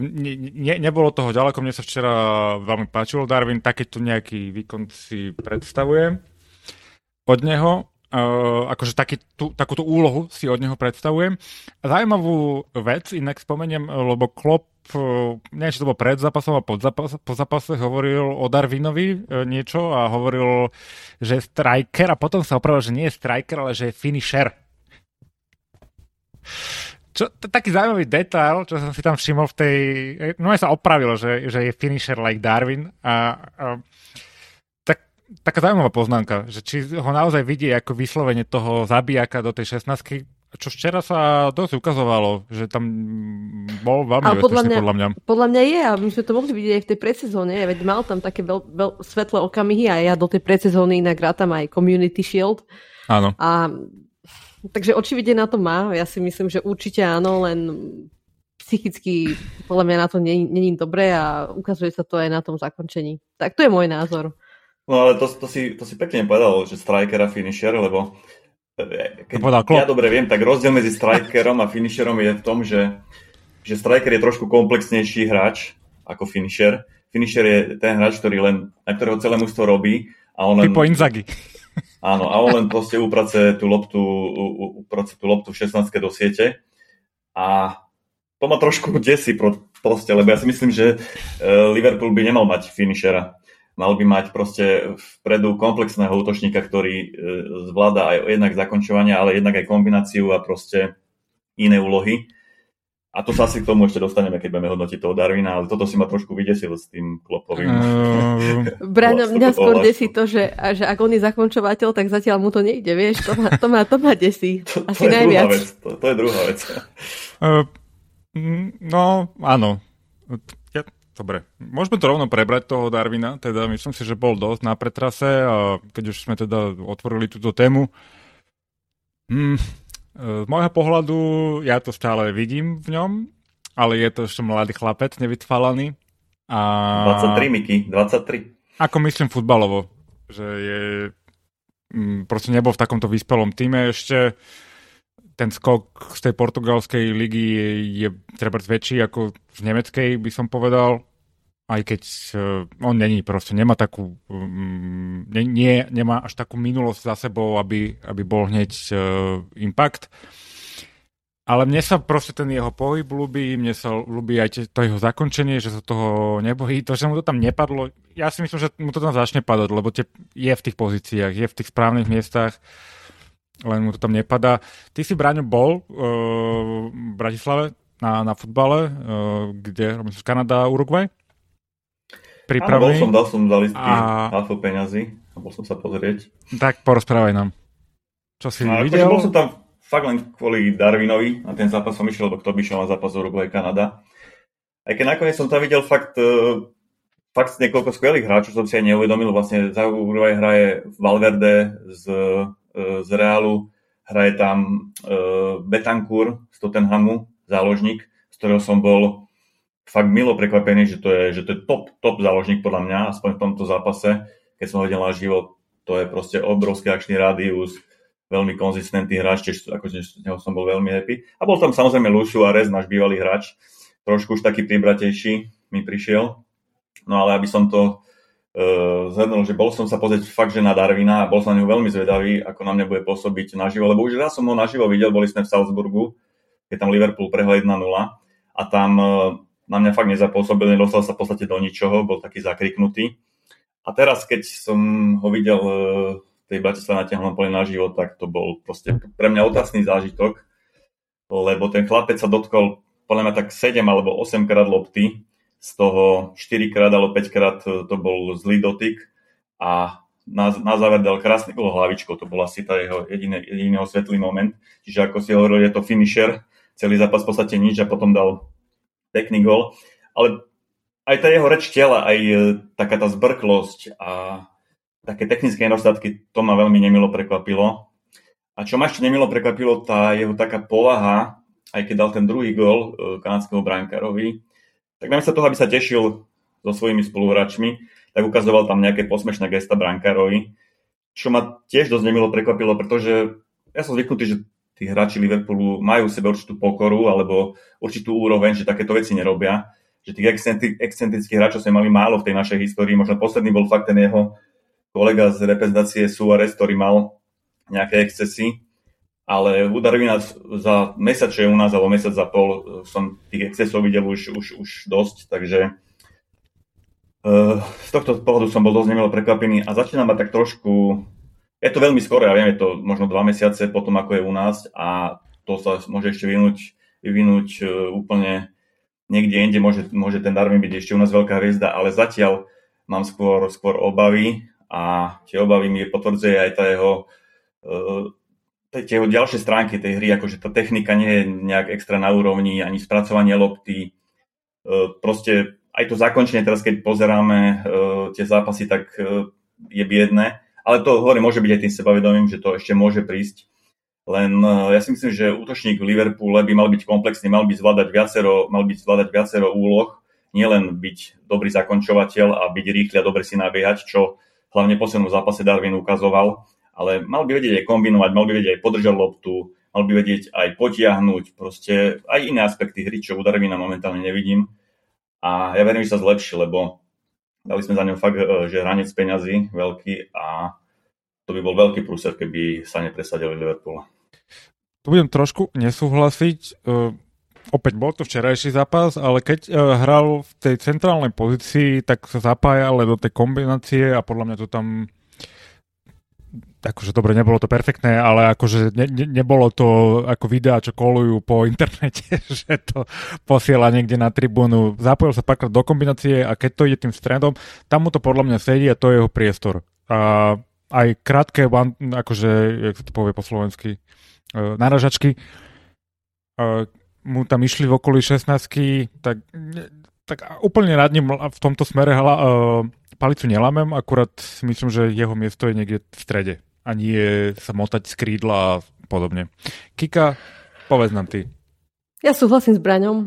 ne, ne, nebolo toho ďaleko. Mne sa včera veľmi páčilo Darwin, takýto nejaký výkon si predstavujem od neho. Uh, akože taký, tú, takúto úlohu si od neho predstavujem. Zajímavú vec, inak spomeniem, lebo Klopp, uh, neviem, či to bol pred zápasom a pod zápas, po zápase hovoril o Darwinovi uh, niečo a hovoril, že je striker a potom sa opravil, že nie je striker, ale že je finisher. Čo, to taký zaujímavý detail, čo som si tam všimol v tej... No ja sa opravilo, že, že je finisher like Darwin a, a taká zaujímavá poznámka, že či ho naozaj vidí ako vyslovene toho zabijaka do tej 16 čo včera sa dosť ukazovalo, že tam bol veľmi podľa mňa, podľa mňa. Podľa mňa je a my sme to mohli vidieť aj v tej predsezóne, veď mal tam také veľ, veľ, svetlé okamihy a ja do tej predsezóny inak rátam aj Community Shield. Áno. A, takže očividne na to má, ja si myslím, že určite áno, len psychicky podľa mňa na to není dobré a ukazuje sa to aj na tom zakončení. Tak to je môj názor. No ale to, to, si, to si pekne povedal, že striker a finisher, lebo e, keď ja dobre viem, tak rozdiel medzi strikerom a finisherom je v tom, že, že striker je trošku komplexnejší hráč ako finisher. Finisher je ten hráč, ktorý len, na ktorého celé mužstvo robí. A on len, Typo Inzaghi. *laughs* Áno, a on len proste uprace tú loptu, uprace tú loptu v 16 do siete. A to ma trošku *laughs* desí proste, lebo ja si myslím, že e, Liverpool by nemal mať finishera mal by mať proste vpredu komplexného útočníka, ktorý e, zvláda aj jednak zakončovania, ale jednak aj kombináciu a proste iné úlohy. A to sa asi k tomu ešte dostaneme, keď budeme hodnotiť toho Darwina, ale toto si ma trošku vydesil s tým klopovým. Uh... Braňo, mňa skôr desí to, že, že ak on je zakončovateľ, tak zatiaľ mu to nejde, vieš, to ma, to ma, to ma desí. *laughs* To, asi to najviac. Vec, to, to je druhá vec. Uh, no, áno. Dobre, môžeme to rovno prebrať toho Darwina, teda myslím si, že bol dosť na pretrase a keď už sme teda otvorili túto tému, hmm, z môjho pohľadu ja to stále vidím v ňom, ale je to ešte mladý chlapec, nevytválaný. A... 23, Miky, 23. Ako myslím futbalovo, že je mm, proste nebol v takomto vyspelom týme ešte ten skok z tej portugalskej ligy je, je treba väčší ako z nemeckej, by som povedal. Aj keď uh, on není proste, nemá takú, um, nie, nie, nemá až takú minulosť za sebou, aby, aby bol hneď uh, impact. Ale mne sa proste ten jeho pohyb ľúbi, mne sa ľúbi aj to jeho zakončenie, že sa toho nebojí, to, že mu to tam nepadlo. Ja si myslím, že mu to tam začne padať, lebo te, je v tých pozíciách, je v tých správnych miestach len mu to tam nepadá. Ty si, Braňo, bol uh, v Bratislave na, na futbale, uh, kde robím Kanada, Uruguay. Áno, bol som, dal som za listky a... halfo peňazí a bol som sa pozrieť. Tak porozprávaj nám. Čo si no, videl? Akože bol som tam fakt len kvôli Darwinovi, na ten zápas som išiel, lebo kto by šiel na zápas Uruguay Kanada. Aj keď nakoniec som tam videl fakt, uh, fakt niekoľko skvelých hráčov, som si aj neuvedomil. Vlastne za Uruguay hraje Valverde z, z Realu, hraje tam uh, Betancourt z Tottenhamu, záložník, z ktorého som bol fakt milo prekvapený, že to je, že to je top, top záložník podľa mňa, aspoň v tomto zápase, keď som ho videl na život, to je proste obrovský akčný rádius, veľmi konzistentný hráč, tiež akože z neho som bol veľmi happy. A bol tam samozrejme Lušu Arez, náš bývalý hráč, trošku už taký pribratejší mi prišiel. No ale aby som to zhrnul, že bol som sa pozrieť fakt, že na Darwina a bol som na neho veľmi zvedavý, ako na mňa bude pôsobiť naživo, lebo už raz som ho naživo videl, boli sme v Salzburgu, keď tam Liverpool prehral 1-0 a tam uh, na mňa fakt nezapôsobil, nedostal sa v podstate do ničoho, bol taký zakriknutý. A teraz, keď som ho videl e, v tej Bratislave natiahnuť plne na život, tak to bol proste pre mňa otázny zážitok, lebo ten chlapec sa dotkol podľa mňa tak 7 alebo 8 krát lopty, z toho 4 krát alebo 5 krát e, to bol zlý dotyk a na, na záver dal krásny gol hlavičkou, to bol asi tá jeho jediný, jediný svetlý moment. Čiže ako si hovoril, je to finisher, celý zápas v podstate nič a potom dal pekný gol, ale aj tá jeho reč tela, aj e, taká tá zbrklosť a také technické nedostatky, to ma veľmi nemilo prekvapilo. A čo ma ešte nemilo prekvapilo, tá jeho taká povaha, aj keď dal ten druhý gol e, kanadského bránkarovi, tak namiesto toho, aby sa tešil so svojimi spoluhráčmi, tak ukazoval tam nejaké posmešné gesta bránkarovi, čo ma tiež dosť nemilo prekvapilo, pretože ja som zvyknutý, že tí hráči Liverpoolu majú v sebe určitú pokoru alebo určitú úroveň, že takéto veci nerobia. Že tých excentrických hráčov sme mali málo v tej našej histórii. Možno posledný bol fakt ten jeho kolega z reprezentácie Suarez, ktorý mal nejaké excesy. Ale u Darwina za je u nás, alebo mesiac za pol, som tých excesov videl už, už, už dosť, takže uh, z tohto pohľadu som bol dosť nemilo prekvapený a začína ma tak trošku je to veľmi skoro, ja viem, je to možno dva mesiace potom, ako je u nás a to sa môže ešte vyvinúť, vyvinúť e, úplne niekde inde, môže, môže ten Darwin byť ešte u nás veľká hviezda, ale zatiaľ mám skôr, skôr obavy a tie obavy mi potvrdzuje aj tá jeho, uh, tie ďalšie stránky tej hry, akože tá technika nie je nejak extra na úrovni, ani spracovanie lopty, uh, proste aj to zakončenie teraz, keď pozeráme uh, tie zápasy, tak uh, je biedne ale to hovorím, môže byť aj tým sebavedomím, že to ešte môže prísť. Len ja si myslím, že útočník v Liverpoole by mal byť komplexný, mal by zvládať viacero, mal by zvládať viacero úloh, nielen byť dobrý zakončovateľ a byť rýchly a dobre si nabiehať, čo hlavne v poslednom zápase Darwin ukazoval, ale mal by vedieť aj kombinovať, mal by vedieť aj podržať loptu, mal by vedieť aj potiahnuť, proste aj iné aspekty hry, čo u Darwina momentálne nevidím. A ja verím, že sa zlepší, lebo Dali sme za ňou fakt, e, že hranec peňazí veľký a to by bol veľký prúser, keby sa nepresadili Liverpool. Tu budem trošku nesúhlasiť. Uh, opäť bol to včerajší zápas, ale keď uh, hral v tej centrálnej pozícii, tak sa zapája ale do tej kombinácie a podľa mňa to tam akože dobre, nebolo to perfektné, ale akože ne, ne, nebolo to ako videá, čo kolujú po internete, *laughs* že to posiela niekde na tribúnu. Zapojil sa párkrát do kombinácie a keď to ide tým stredom, tam mu to podľa mňa sedí a to je jeho priestor. A aj krátke, akože, jak sa to povie po slovensky, uh, naražačky, uh, mu tam išli v okolí 16 tak, tak úplne nad ním v tomto smere hla, uh, palicu nelamem, akurát si myslím, že jeho miesto je niekde v strede a nie sa motať z krídla a podobne. Kika, povedz nám ty. Ja súhlasím s Braňom. E,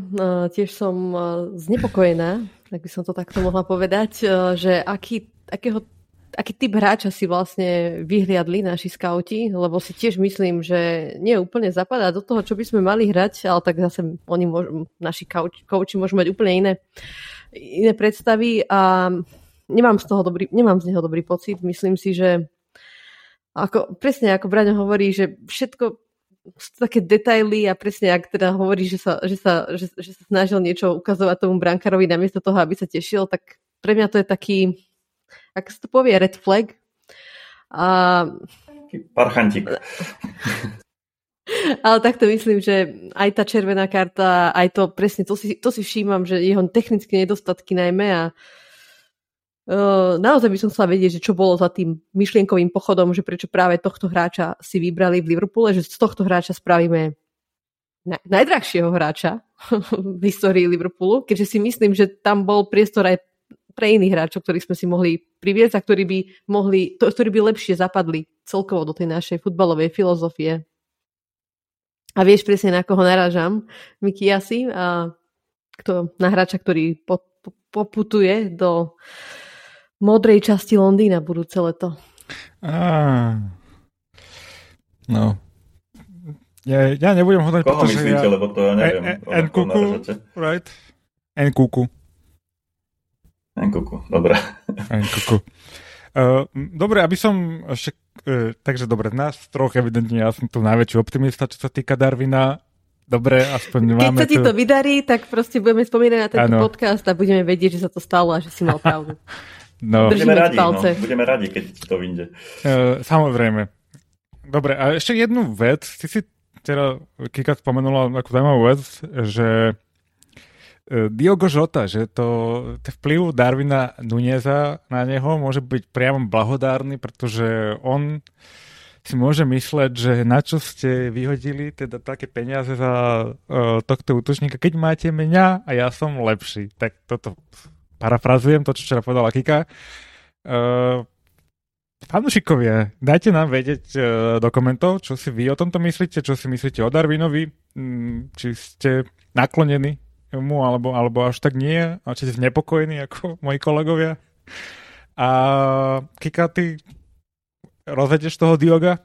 tiež som e, znepokojená, tak by som to takto mohla povedať, e, že aký, akého, aký typ hráča si vlastne vyhliadli naši skauti, lebo si tiež myslím, že nie úplne zapadá do toho, čo by sme mali hrať, ale tak zase oni môžu, naši kauči môžu mať úplne iné, iné predstavy a nemám z toho dobrý, nemám z neho dobrý pocit. Myslím si, že ako, presne ako Braňo hovorí, že všetko sú také detaily a presne ak teda hovorí, že sa, že sa, že, že sa snažil niečo ukazovať tomu brankárovi namiesto toho, aby sa tešil, tak pre mňa to je taký, ako sa to povie, red flag. A... Parchantík. *laughs* Ale takto myslím, že aj tá červená karta, aj to presne, to si, to si všímam, že jeho technické nedostatky najmä a uh, naozaj by som chcela vedieť, že čo bolo za tým myšlienkovým pochodom, že prečo práve tohto hráča si vybrali v Liverpoole, že z tohto hráča spravíme na, najdrahšieho hráča *laughs* v histórii Liverpoolu, keďže si myslím, že tam bol priestor aj pre iných hráčov, ktorých sme si mohli priviesť a ktorí by, mohli, to, ktorí by lepšie zapadli celkovo do tej našej futbalovej filozofie. A vieš presne, na koho narážam, Miki asi, a kto, na hráča, ktorý po, po, poputuje do modrej časti Londýna budúce leto. Ah. No. Ja, ja nebudem hodnať, Koho myslíte, ja... lebo to ja neviem. E, e, Nkuku, right? Nkuku. Nkuku, dobre. Nkuku. Uh, dobre, aby som ešte... Uh, takže dobre, nás troch evidentne, ja som tu najväčší optimista, čo sa týka Darwina. Dobre, aspoň máme Keď sa ti tu... to vydarí, tak proste budeme spomínať na tento ano. podcast a budeme vedieť, že sa to stalo a že si mal pravdu. *laughs* No. Budeme radi, no. budeme radi, keď to vyjde. Uh, samozrejme. Dobre, a ešte jednu vec. Ty si teda, Kika spomenula takú zaujímavú vec, že E, Diogo Žota, že to vplyv Darwina Nuneza na neho môže byť priamo blahodárny, pretože on si môže mysleť, že na čo ste vyhodili teda také peniaze za uh, tohto útočníka, keď máte mňa a ja som lepší. Tak toto parafrazujem, to, čo včera povedala Kika. Uh, Fanúšikovia, dajte nám vedieť uh, do komentov, čo si vy o tomto myslíte, čo si myslíte o Darwinovi, um, či ste naklonení mu, alebo, alebo až tak nie, a či si znepokojený ako moji kolegovia. A Kika, ty rozvedeš toho Dioga?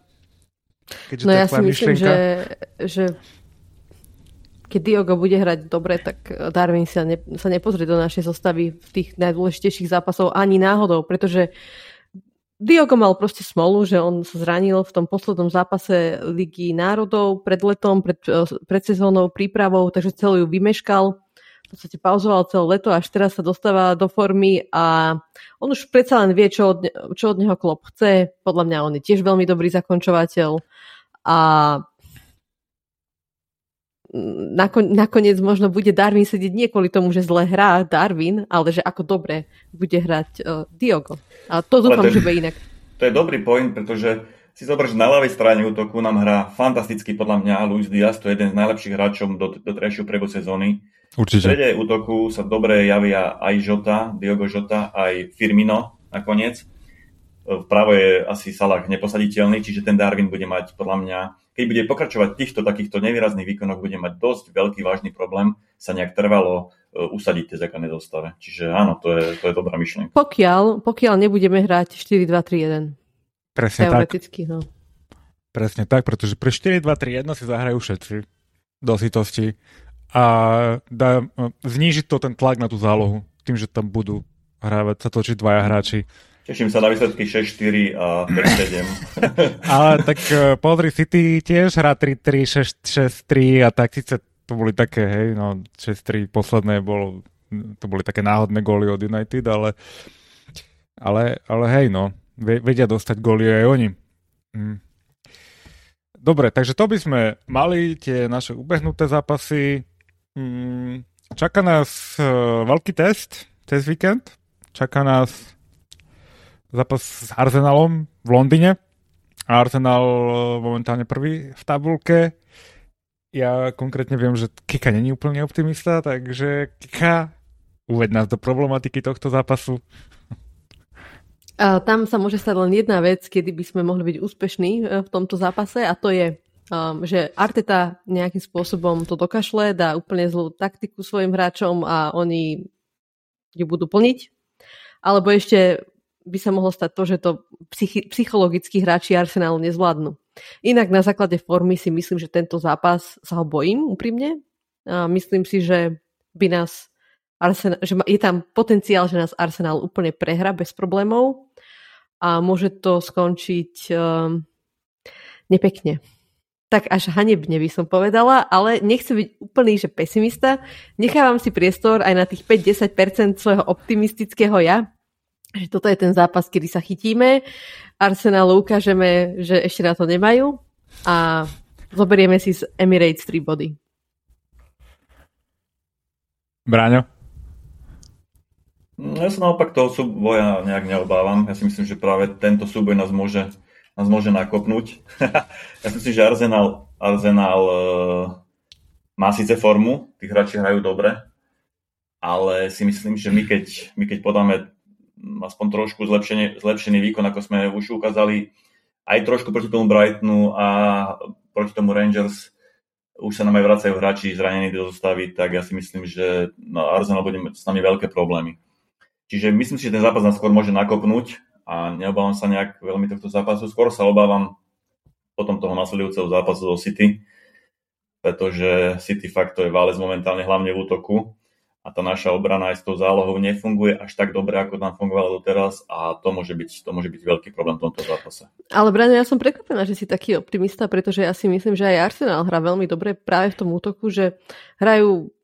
Keďže no ja si myslím, že, že keď Diogo bude hrať dobre, tak Darwin sa, ne, sa nepozrie do našej zostavy v tých najdôležitejších zápasov ani náhodou, pretože Diogo mal proste smolu, že on sa zranil v tom poslednom zápase Ligy národov pred letom, pred, pred sezónou prípravou, takže celú ju vymeškal. V podstate pauzoval celé leto, až teraz sa dostáva do formy a on už predsa len vie, čo od, čo od neho klop chce. Podľa mňa on je tiež veľmi dobrý zakončovateľ a nakon, nakoniec možno bude Darwin sedieť nie kvôli tomu, že zle hrá Darwin, ale že ako dobre bude hrať uh, Diogo. A to dúfam, že bude inak. *laughs* To je dobrý point, pretože si zober, že na ľavej strane útoku nám hrá fantasticky podľa mňa Luis Diaz, to je jeden z najlepších hráčov do, do trejšieho priebu sezóny. Určite. V strede útoku sa dobre javia aj Žota, Diogo Žota, aj Firmino nakoniec. Vpravo je asi Salah neposaditeľný, čiže ten Darwin bude mať podľa mňa keď bude pokračovať v týchto takýchto nevýrazných výkonoch, bude mať dosť veľký vážny problém sa nejak trvalo e, usadiť tie základné zostave. Čiže áno, to je, to je dobrá myšlienka. Pokiaľ, pokiaľ nebudeme hrať 4-2-3-1. Presne Teoreticky, tak. No. Presne tak, pretože pre 4-2-3-1 si zahrajú všetci do sitosti a dá, e, znížiť to ten tlak na tú zálohu tým, že tam budú hrávať sa točiť dvaja hráči. Teším sa na výsledky 6-4 a 5-7. *laughs* Ale tak uh, pozri, City tiež hrá 3-3, 6-3 a tak síce to boli také, hej, no 6-3 posledné bolo, to boli také náhodné góly od United, ale, ale, ale hej, no, vedia dostať góly aj oni. Hm. Dobre, takže to by sme mali, tie naše ubehnuté zápasy. Hm, čaká nás uh, veľký test cez víkend. Čaká nás zápas s Arsenalom v Londýne. A Arsenal e, momentálne prvý v tabulke. Ja konkrétne viem, že Kika není úplne optimista, takže Kika, uved nás do problematiky tohto zápasu. Tam sa môže stať len jedna vec, kedy by sme mohli byť úspešní e, v tomto zápase a to je, um, že Arteta nejakým spôsobom to dokašle, dá úplne zlú taktiku svojim hráčom a oni ju budú plniť. Alebo ešte by sa mohlo stať to, že to psychi- psychologickí hráči Arsenalu nezvládnu. Inak na základe formy si myslím, že tento zápas sa ho bojím úprimne. A myslím si, že by nás Arsenal, že je tam potenciál, že nás Arsenal úplne prehra bez problémov a môže to skončiť um, nepekne. Tak až hanebne by som povedala, ale nechcem byť úplný, že pesimista. Nechávam si priestor aj na tých 5-10% svojho optimistického ja, že toto je ten zápas, kedy sa chytíme. Arsenalu ukážeme, že ešte na to nemajú a zoberieme si z Emirates 3 body. Bráňo? Ja sa naopak toho súboja nejak neobávam. Ja si myslím, že práve tento súboj nás môže, nás môže nakopnúť. *laughs* ja si myslím, že Arsenal, Arsenal uh, má síce formu, tí hráči hrajú dobre, ale si myslím, že my keď, my keď podáme aspoň trošku zlepšený, zlepšený výkon, ako sme už ukázali aj trošku proti tomu Brightonu a proti tomu Rangers, už sa nám aj vracajú hráči zranení do zostavy, tak ja si myslím, že no, Arsenal bude mať s nami veľké problémy. Čiže myslím si, že ten zápas nás skôr môže nakopnúť a neobávam sa nejak veľmi tohto zápasu. Skôr sa obávam potom toho nasledujúceho zápasu do City, pretože City fakt to je válec momentálne hlavne v útoku a tá naša obrana aj s tou zálohou nefunguje až tak dobre, ako tam fungovala doteraz a to môže byť, to môže byť veľký problém v tomto zápase. Ale Brano, ja som prekvapená, že si taký optimista, pretože ja si myslím, že aj Arsenal hrá veľmi dobre práve v tom útoku, že hrajú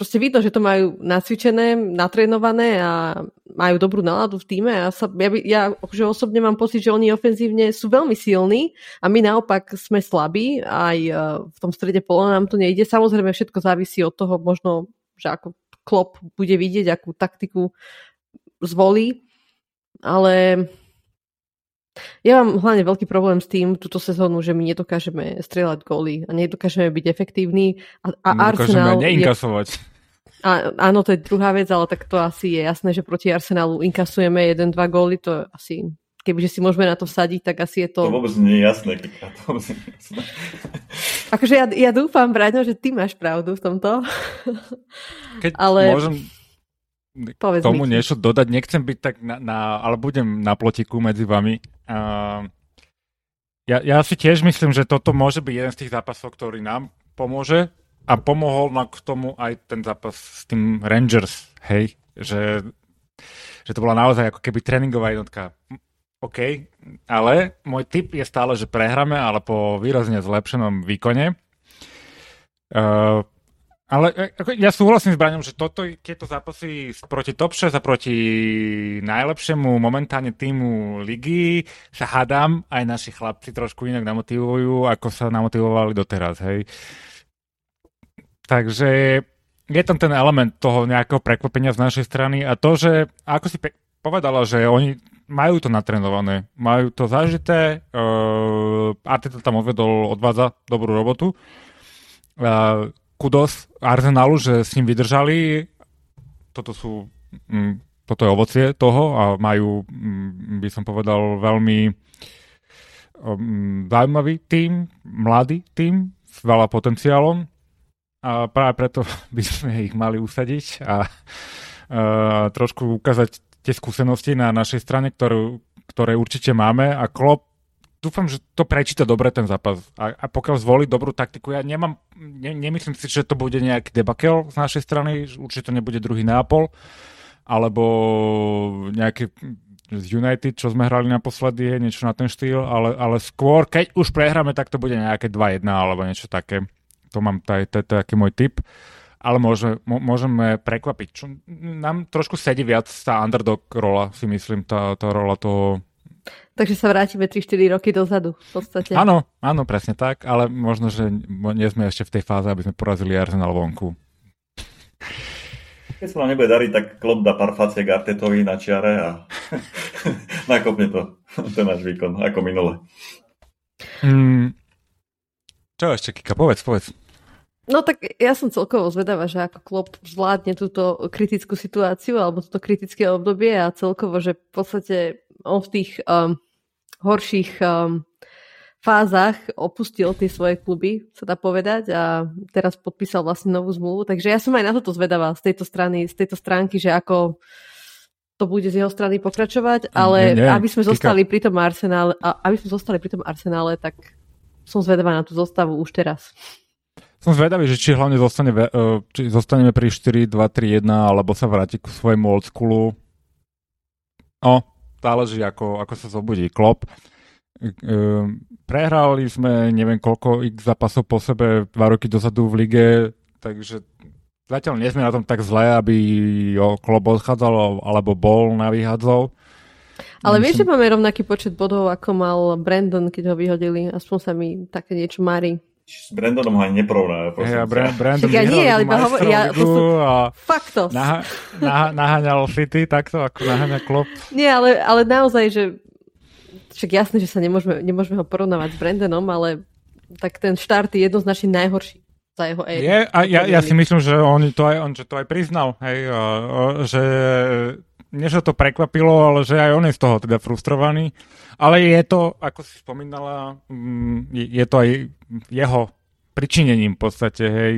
proste vidno, že to majú nacvičené, natrénované a majú dobrú náladu v týme. Ja, sa, ja, ja akože osobne mám pocit, že oni ofenzívne sú veľmi silní a my naopak sme slabí. Aj e, v tom strede pola nám to nejde. Samozrejme všetko závisí od toho možno, že ako Klopp bude vidieť, akú taktiku zvolí. Ale ja mám hlavne veľký problém s tým túto sezónu, že my nedokážeme strieľať góly a nedokážeme byť efektívni. A, a Arsenal neinkasovať. Je, a, áno, to je druhá vec, ale tak to asi je jasné, že proti Arsenalu inkasujeme 1-2 góly, to asi kebyže si môžeme na to vsadiť, tak asi je to... To vôbec nie je jasné, to vôbec nie je jasné. Akože ja, ja dúfam, Braňo, že ty máš pravdu v tomto. Keď *laughs* ale... môžem Povedz tomu mi. niečo dodať, nechcem byť tak na, na ale budem na plotiku medzi vami. Uh, ja, ja si tiež myslím, že toto môže byť jeden z tých zápasov, ktorý nám pomôže a pomohol nám k tomu aj ten zápas s tým Rangers, hej, že, že to bola naozaj ako keby tréningová jednotka. OK, ale môj tip je stále, že prehráme, ale po výrazne zlepšenom výkone. Uh, ale e, ja súhlasím s Braňom, že toto, tieto zápasy proti top 6 a proti najlepšiemu momentálne týmu ligy sa hádam, aj naši chlapci trošku inak namotivujú, ako sa namotivovali doteraz, hej. Takže je tam ten element toho nejakého prekvapenia z našej strany a to, že ako si pe- povedala, že oni majú to natrenované, majú to zažité, uh, Arteta tam odvedol, odvádza dobrú robotu. Uh, kudos Arsenalu, že s ním vydržali. Toto sú, um, toto je ovocie toho a majú, um, by som povedal, veľmi um, zaujímavý tým, mladý tým s veľa potenciálom a práve preto *laughs* by sme ich mali usadiť a, a trošku ukázať tie skúsenosti na našej strane, ktorú, ktoré určite máme a Klopp dúfam, že to prečíta dobre ten zápas. A, a pokiaľ zvolí dobrú taktiku, ja nemám, ne, nemyslím si, že to bude nejaký debakel z našej strany, určite to nebude druhý Neapol, alebo nejaký z United, čo sme hrali naposledy, je niečo na ten štýl, ale, ale skôr, keď už prehráme, tak to bude nejaké 2-1 alebo niečo také. To mám, to je, taký môj tip. Ale môže, môžeme prekvapiť. Čo, nám trošku sedí viac tá underdog rola, si myslím, tá, tá rola toho Takže sa vrátime 3-4 roky dozadu v podstate. Áno, áno, presne tak, ale možno, že nie sme ešte v tej fáze, aby sme porazili Arsenal vonku. Keď sa vám nebude dariť, tak klop dá pár faciek Artetovi na čiare a *laughs* nakopne to, ten náš výkon, ako minule. Mm, čo ešte, Kika, povedz, povedz. No tak ja som celkovo zvedavá, že ako Klopp zvládne túto kritickú situáciu alebo toto kritické obdobie a celkovo, že v podstate on v tých um, horších um, fázach opustil tie svoje kluby, sa dá povedať, a teraz podpísal vlastne novú zmluvu. Takže ja som aj na toto zvedavá z tejto strany, z tejto stránky, že ako to bude z jeho strany pokračovať, ale nie, nie, aby sme zostali pri tom Arsenále, aby sme zostali pri tom Arsenále, tak som zvedavá na tú zostavu už teraz. Som zvedavý, že či hlavne zostane, e, či zostaneme pri 4, 2, 3, 1, alebo sa vráti k svojmu oldschoolu. No, záleží, ako, ako sa zobudí Klopp. E, prehrali sme neviem koľko x zápasov po sebe dva roky dozadu v lige, takže zatiaľ nie sme na tom tak zle, aby Klopp odchádzal alebo bol na výhadzov. Ale Myslím... vieš, že máme rovnaký počet bodov, ako mal Brandon, keď ho vyhodili. Aspoň sa mi také niečo marí. S Brandonom ho ani neporovná. Ja, Brand, Brandon ja nie, ale iba hovor, ja, sú a faktos. Naha, naha, naháňal City takto, ako naháňa Klopp. Nie, ale, ale naozaj, že však jasné, že sa nemôžeme, nemôžeme ho porovnávať s Brandonom, ale tak ten štart je jednoznačne najhorší za jeho éry. Je, a ja, ja si myslím, že on to aj, on, že to aj priznal, hej, a, a, že nie, že to prekvapilo, ale že aj on je z toho teda frustrovaný. Ale je to, ako si spomínala, mm, je to aj jeho pričinením v podstate, hej.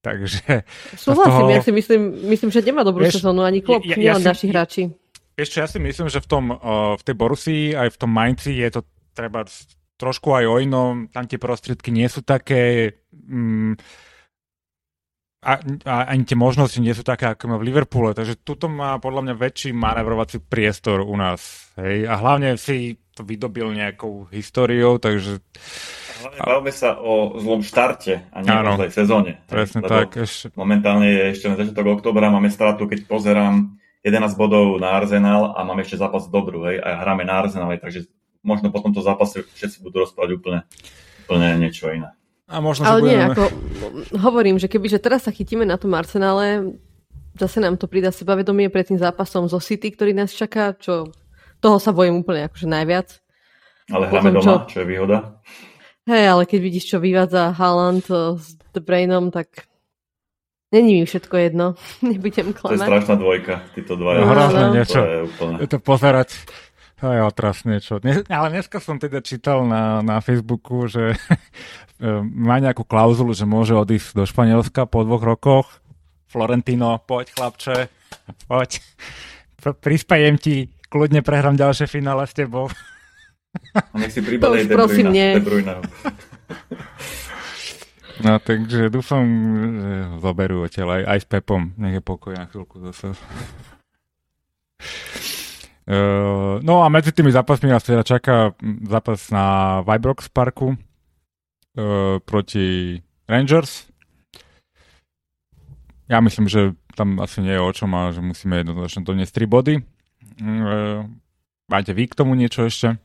Takže... Súhlasím, toho... ja si myslím, myslím, že nemá dobrú vieš, sezónu ani klop, ja, ja, ja naši hráči. Ešte ja si myslím, že v, tom, v tej Borussii aj v tom Mainci je to treba trošku aj o inom, tam tie prostriedky nie sú také... Mm, a, a ani tie možnosti nie sú také, ako má v Liverpoole, takže tuto má podľa mňa väčší manevrovací priestor u nás. Hej? A hlavne si to vydobil nejakou históriou, takže... Hlavne bavme sa o zlom štarte a nie o zlej sezóne. Presne tak. Ešte... Momentálne je ešte na začiatok oktobra, máme stratu, keď pozerám 11 bodov na Arsenal a máme ešte zápas dobrú, hej, a hráme na Arsenal, takže možno po tomto zápase všetci budú rozprávať úplne, úplne niečo iné. A možno, Ale budeme... nie, ako hovorím, že keby že teraz sa chytíme na tom Arsenále, zase nám to pridá sebavedomie pred tým zápasom zo City, ktorý nás čaká, čo toho sa bojím úplne akože najviac. Ale hráme doma, čo... čo je výhoda. Hej, ale keď vidíš, čo vyvádza Haaland eh, s De Bruynom, tak není mi všetko jedno. *laughs* Nebudem klamať. To je strašná dvojka, títo dvaja. No, no. niečo. To je, úplne... je to pozerať. To je otrasné čo. Dnes, ale dneska som teda čítal na, na Facebooku, že má nejakú klauzulu, že môže odísť do Španielska po dvoch rokoch. Florentino, poď chlapče, poď. Prispajem ti, kľudne prehrám ďalšie finále s tebou. A nech si prípadaj De Bruyne. *laughs* No takže dúfam, že zoberú odtiaľ aj, aj s Pepom. Nech je pokoj na chvíľku zase. Uh, no a medzi tými zápasmi nás teda čaká zápas na Vibrox Parku proti Rangers. Ja myslím, že tam asi nie je o čom a že musíme jednoznačne doniesť 3 body. Uh, máte vy k tomu niečo ešte?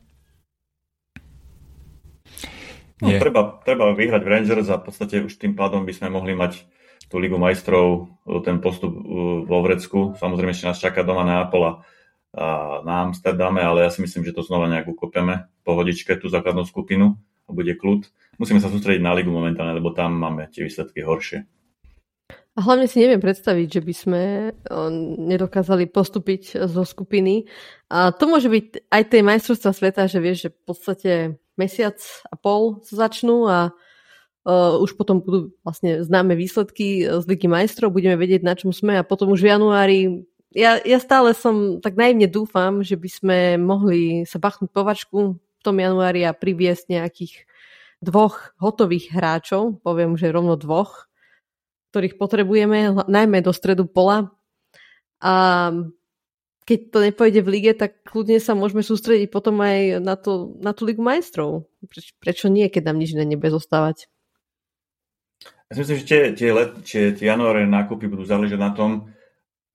No, treba, treba vyhrať v Rangers a v podstate už tým pádom by sme mohli mať tú Ligu majstrov, ten postup vo Vrecku. Samozrejme ešte nás čaká doma na Apola na Amsterdame, ale ja si myslím, že to znova nejak ukopeme pohodičke tú základnú skupinu a bude kľud. Musíme sa sústrediť na ligu momentálne, lebo tam máme tie výsledky horšie. A hlavne si neviem predstaviť, že by sme nedokázali postúpiť zo skupiny. A to môže byť aj tej majstrovstva sveta, že vieš, že v podstate mesiac a pol sa začnú a uh, už potom budú vlastne známe výsledky z Ligy majstrov, budeme vedieť, na čom sme a potom už v januári ja, ja stále som tak naivne dúfam, že by sme mohli sa bachnúť povačku v tom januári a priviesť nejakých dvoch hotových hráčov, poviem, že rovno dvoch, ktorých potrebujeme, najmä do stredu pola. A keď to nepojde v lige, tak kľudne sa môžeme sústrediť potom aj na, to, na tú ligu majstrov. Preč, prečo nie, keď nám nič nebude zostávať? Ja si myslím, že tie, tie, let, tie, tie januáre nákupy budú záležať na tom,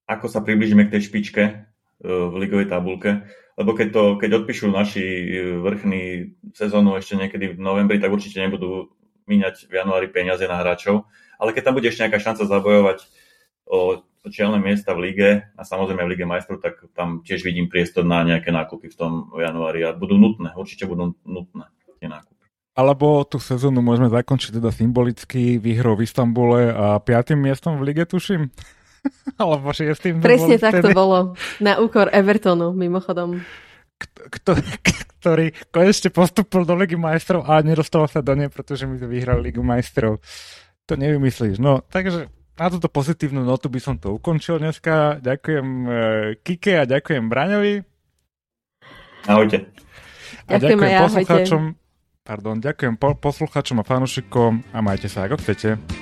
ako sa približíme k tej špičke e, v ligovej tabulke. Lebo keď, to, keď odpíšu naši e, vrchní sezónu ešte niekedy v novembri, tak určite nebudú míňať v januári peniaze na hráčov. Ale keď tam bude ešte nejaká šanca zabojovať o čielne miesta v lige a samozrejme v lige majstrov, tak tam tiež vidím priestor na nejaké nákupy v tom januári a budú nutné, určite budú nutné tie nákupy. Alebo tú sezónu môžeme zakončiť teda symbolicky výhrou v Istambule a piatým miestom v lige, tuším. *laughs* Alebo šiestým. Presne tak to bolo. Na úkor Evertonu, mimochodom. Kto, ktorý konečne postupil do Ligy majstrov a nedostal sa do nej, pretože my vyhrali Ligu majstrov. To nevymyslíš. No, takže na túto pozitívnu notu by som to ukončil dneska. Ďakujem e, Kike a ďakujem Braňovi. Ahojte. A ďakujem, ďakujem ja, poslucháčom. Pardon, ďakujem po, poslucháčom a fanúšikom a majte sa ako chcete.